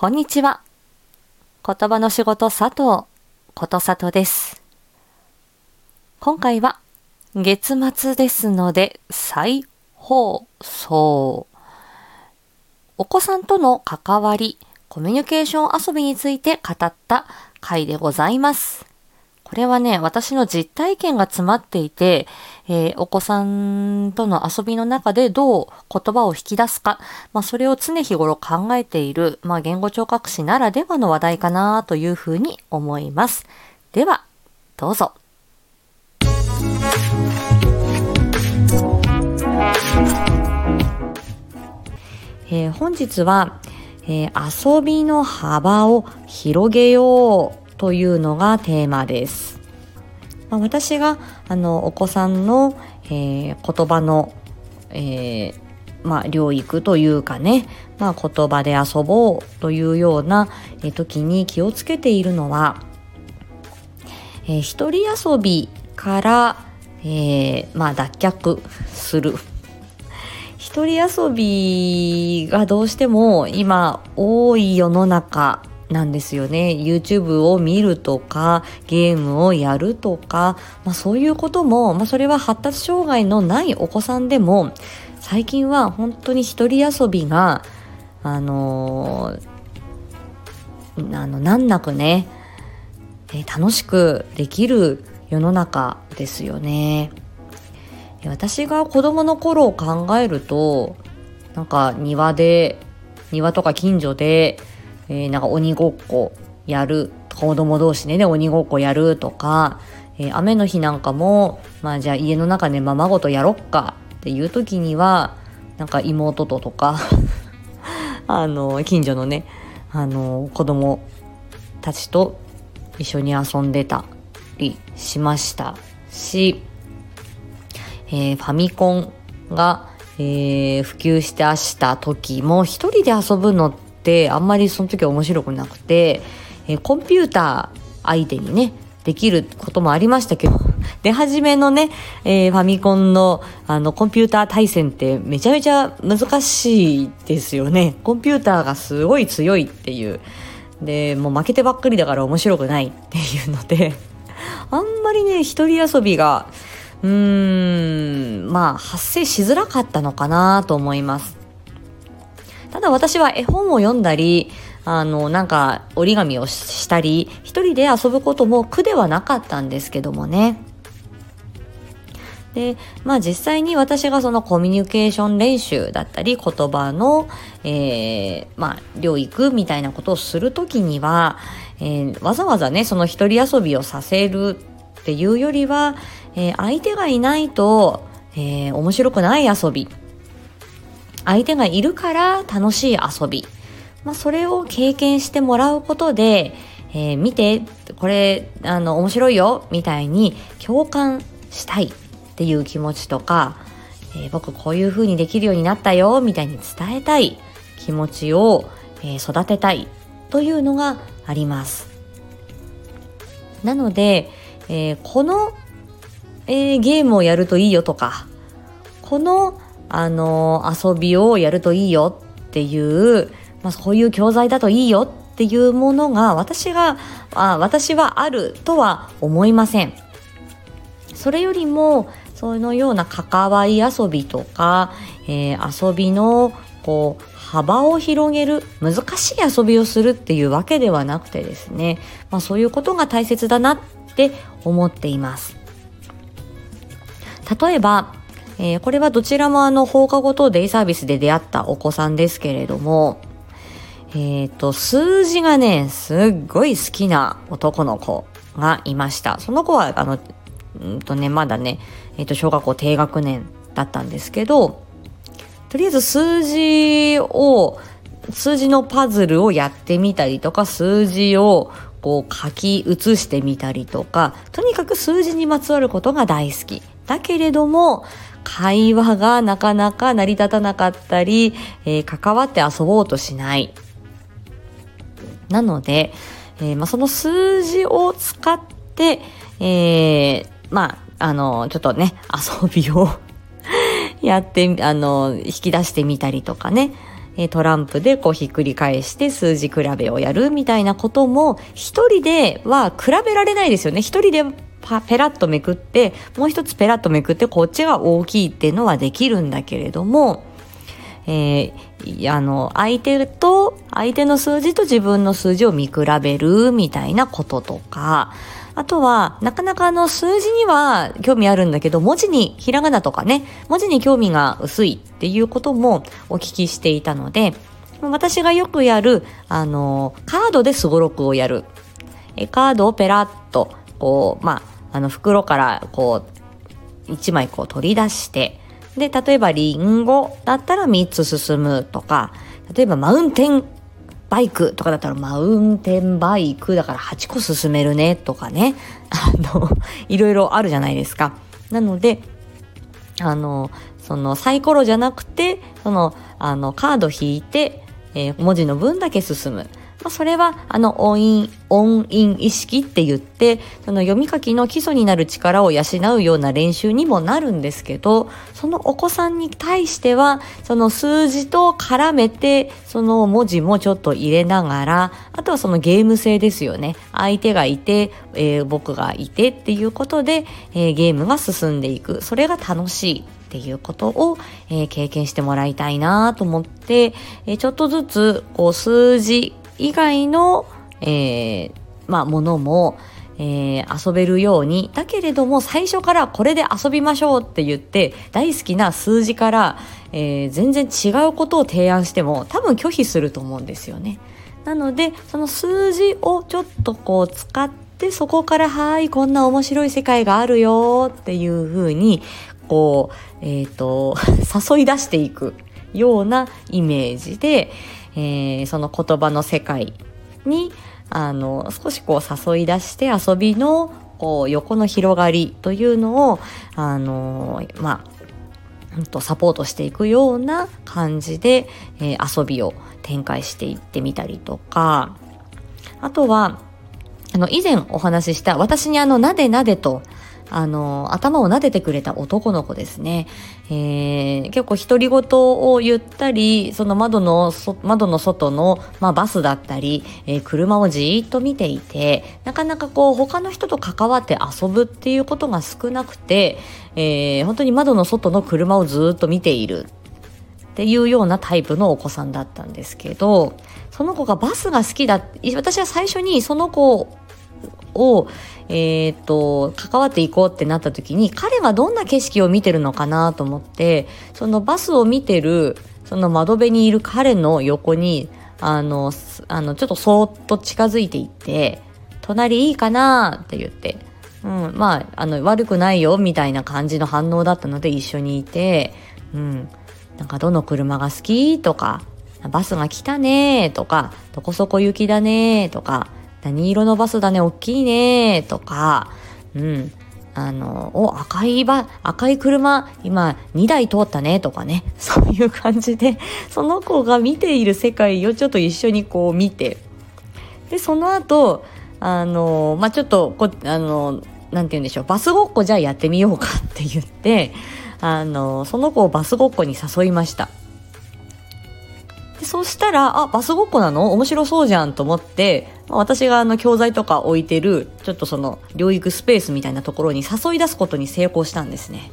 こんにちは。言葉の仕事佐藤ことさとです。今回は月末ですので再放送。お子さんとの関わり、コミュニケーション遊びについて語った回でございます。これはね、私の実体験が詰まっていて、えーお子さんとの遊びの中でどう言葉を引き出すか、まあ、それを常日頃考えている、まあ、言語聴覚士ならではの話題かなというふうに思います。では、どうぞ。えー本日は、えー遊びの幅を広げようというのがテーマです。まあ、私があのお子さんの、えー言葉の、えーまあ、療育というかね、まあ、言葉で遊ぼうというような、えー時に気をつけているのは、えー一人遊びから、えーまあ、脱却する。一人遊びがどうしても今多い世の中なんですよね。YouTube を見るとか、ゲームをやるとか、まあそういうことも、まあそれは発達障害のないお子さんでも、最近は本当に一人遊びが、あのーあの、難なくね、えー楽しくできる世の中ですよね。私が子供の頃を考えるとなんか庭で庭とか近所で、えーなんか鬼ごっこやる子供同士でね鬼ごっこやるとか、えー雨の日なんかもまあじゃあ家の中でままごとやろっかっていう時にはなんか妹ととか あの近所のねあの子供たちと一緒に遊んでたりしましたしえーファミコンが、えー普及してあした時も一人で遊ぶのってあんまりその時は面白くなくて、えーコンピューター相手にねできることもありましたけど 出始めのね、えーファミコンのあのコンピューター対戦ってめちゃめちゃ難しいですよね。コンピューターがすごい強いっていう。でもう負けてばっかりだから面白くないっていうので あんまりね一人遊びがうーんまあ発生しづらかったのかなと思います。ただ私は絵本を読んだりあのなんか折り紙をしたり一人で遊ぶことも苦ではなかったんですけどもね。でまあ実際に私がそのコミュニケーション練習だったり言葉の、えーまあ療育みたいなことをするときには、えーわざわざねその一人遊びをさせるっていうよりは、えー相手がいないと、えー面白くない遊び相手がいるから楽しい遊び、まあ、それを経験してもらうことで、えー見てこれあの面白いよみたいに共感したいっていう気持ちとか、えー僕こういう風にできるようになったよみたいに伝えたい気持ちを、えー育てたいというのがあります。なので、えーこの、えーゲームをやるといいよとか、この、あの遊びをやるといいよっていう、まあ、そういう教材だといいよっていうものが私が、あ私はあるとは思いません。それよりも、そのような関わり遊びとか、えー遊びの、こう、幅を広げる、難しい遊びをするっていうわけではなくてですね、まあそういうことが大切だなって思っています。例えば、えーこれはどちらもあの放課後とデイサービスで出会ったお子さんですけれども、えっ、と、数字がね、すっごい好きな男の子がいました。その子は、あの、うんとね、まだね、えっ、と、小学校低学年だったんですけど、とりあえず数字を、数字のパズルをやってみたりとか、数字をこう書き写してみたりとか、とにかく数字にまつわることが大好き。だけれども、会話がなかなか成り立たなかったり、えー関わって遊ぼうとしない。なので、えーまあ、その数字を使って、えーまあ、あの、ちょっとね、遊びを やって、あの、引き出してみたりとかね、えトランプでこうひっくり返して数字比べをやるみたいなことも一人では比べられないですよね。一人でペラッとめくってもう一つペラッとめくってこっちが大きいっていうのはできるんだけれども、えー、あの相手と相手の数字と自分の数字を見比べるみたいなこととかあとは、なかなかあの数字には興味あるんだけど、文字に、ひらがなとかね、文字に興味が薄いっていうこともお聞きしていたので、私がよくやる、あの、カードですごろくをやる。カードをペラッと、こう、まあ、あの袋からこう、1枚こう取り出して、で、例えばリンゴだったら3つ進むとか、例えばマウンテンバイクとかだったらマウンテンバイクだから8個進めるねとかね。あの、いろいろあるじゃないですか。なので、あの、そのサイコロじゃなくて、その、あの、カード引いて、えー、文字の分だけ進む。まあ、それは、あの、音韻、音韻意識って言って、その読み書きの基礎になる力を養うような練習にもなるんですけど、そのお子さんに対しては、その数字と絡めて、その文字もちょっと入れながら、あとはそのゲーム性ですよね。相手がいて、えー、僕がいてっていうことで、えー、ゲームが進んでいく。それが楽しい。っていうことを、えー、経験してもらいたいなと思って、えー、ちょっとずつこう数字以外の、えー、まあ、ものも、えー、遊べるようにだけれども最初からこれで遊びましょうって言って大好きな数字から、えー、全然違うことを提案しても多分拒否すると思うんですよね。なのでその数字をちょっとこう使ってそこから「はいこんな面白い世界があるよ」っていうふうにこう、えっ、ー、と誘い出していくようなイメージで、えー、その言葉の世界にあの少しこう誘い出して遊びのこう横の広がりというのをあのまあとサポートしていくような感じで、えー、遊びを展開していってみたりとかあとはあの以前お話しした私にあのなでなでとあの、頭を撫でてくれた男の子ですね。えー、結構独り言を言ったり、その窓の、窓の外の、まあ、バスだったり、えー、車をじーっと見ていて、なかなかこう、他の人と関わって遊ぶっていうことが少なくて、えー、本当に窓の外の車をずっと見ている。っていうようなタイプのお子さんだったんですけど、その子がバスが好きだ、私は最初にその子を、えー、っと、関わっていこうってなった時に、彼はどんな景色を見てるのかなと思って、そのバスを見てる、その窓辺にいる彼の横に、あの、あの、ちょっとそーっと近づいていって、隣いいかなって言って、うん、まあ、あの、悪くないよ、みたいな感じの反応だったので一緒にいて、うん、なんかどの車が好きとか、バスが来たねとか、どこそこ行きだねとか、何色のバスだね、大きいね、とか、うん。あの、お、赤いば、赤い車、今2台通ったね、とかね。そういう感じで、その子が見ている世界をちょっと一緒にこう見て、で、その後、あの、まあ、ちょっとこ、あの、なんて言うんでしょう、バスごっこじゃあやってみようかって言って、あの、その子をバスごっこに誘いました。そしたら、あ、バスごっこなの？面白そうじゃんと思って、私があの教材とか置いてる、ちょっとその療育スペースみたいなところに誘い出すことに成功したんですね。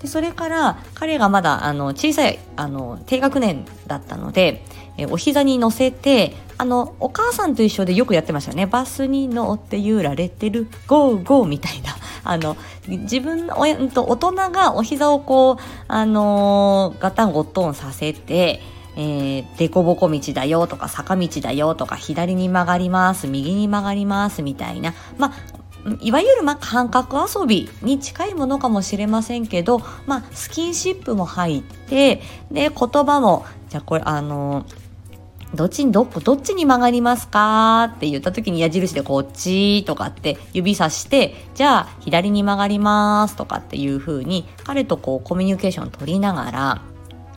で、それから彼がまだあの小さい、あの、低学年だったので、えお膝に乗せて、あの、お母さんと一緒でよくやってましたね。バスに乗って揺られてる、ゴーゴーみたいな。あの、自分、おと大人がお膝をこう、あのー、ガタンゴトンさせて、えー、凸凹道だよとか坂道だよとか左に曲がります右に曲がりますみたいな。まあいわゆるまあ感覚遊びに近いものかもしれませんけど、まあ、スキンシップも入ってで言葉もじゃあこれあのどっちにどどっちに曲がりますかって言った時に矢印でこっちとかって指さしてじゃあ左に曲がりますとかっていう風に彼とこうコミュニケーション取りながら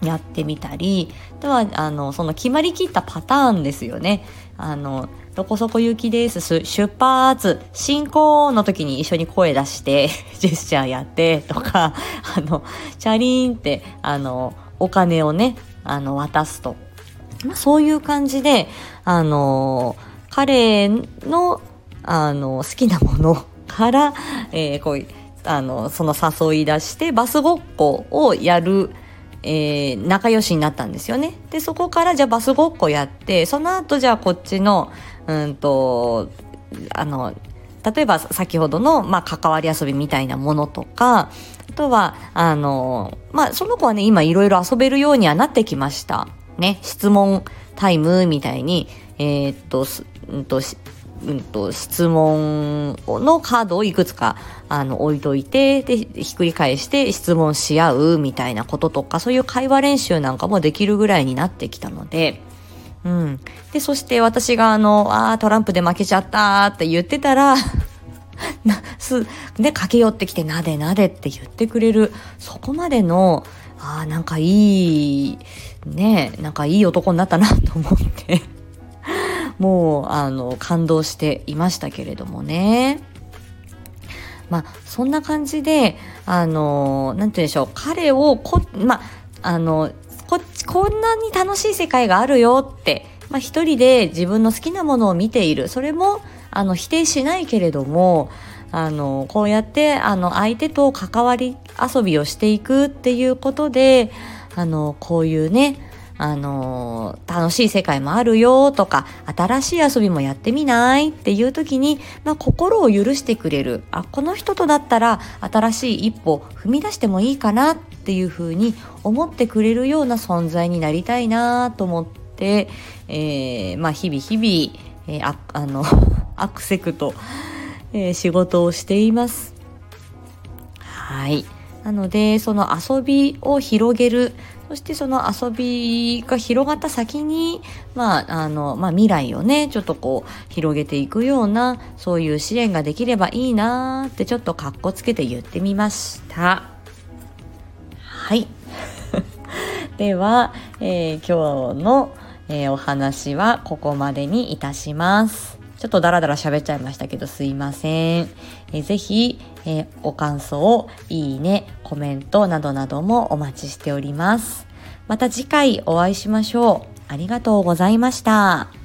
やってみたり、では、あの、その決まりきったパターンですよね。あの、どこそこ行きです。出発、進行の時に一緒に声出して、ジェスチャーやってとか、あの、チャリーンって、あの、お金をね、あの、渡すとまあ、そういう感じで、あの彼の、あの好きなもの から、えー、こうあの、その誘い出してバスごっこをやる、えー、仲良しになったんですよね。で、そこからじゃあバスごっこやって、その後じゃあこっちの、うんと、あの、例えば先ほどの、まあ、関わり遊びみたいなものとか、あとは、あの、まあ、その子はね、今いろいろ遊べるようにはなってきました。ね、質問タイムみたいに、えー、っと、うんと、うんと、質問のカードをいくつか、あの、置いといて、で、ひっくり返して質問し合うみたいなこととか、そういう会話練習なんかもできるぐらいになってきたので、うん。で、そして私があの、ああ、トランプで負けちゃったって言ってたら な、す、で、駆け寄ってきて、なでなでって言ってくれる、そこまでの、ああ、なんかいい、ねなんかいい男になったなと思ってもう、あの、感動していましたけれどもね。まあ、そんな感じで、あの、なんて言うんでしょう、彼をこ、まあ、あの、ここんなに楽しい世界があるよって、まあ、一人で自分の好きなものを見ている。それも、あの、否定しないけれども、あの、こうやって、あの、相手と関わり遊びをしていくっていうことで、あの、こういうね、あの楽しい世界もあるよとか、新しい遊びもやってみないっていう時に、まあ、心を許してくれる。あ、この人とだったら新しい一歩踏み出してもいいかなっていうふうに思ってくれるような存在になりたいなと思って、えー、まあ、日々日々、えー、ああの アクセクと、え、仕事をしています。はい。なので、その遊びを広げる、そしてその遊びが広がった先に、まあ、あの、まあ、未来をね、ちょっとこう、広げていくような、そういう支援ができればいいなーってちょっとカッコつけて言ってみました。はい。では、えー、今日の、えー、お話はここまでにいたします。ちょっとダラダラ喋っちゃいましたけどすいません。えー、ぜひ、えー、ご感想、いいね、コメントなどなどもお待ちしております。また次回お会いしましょう。ありがとうございました。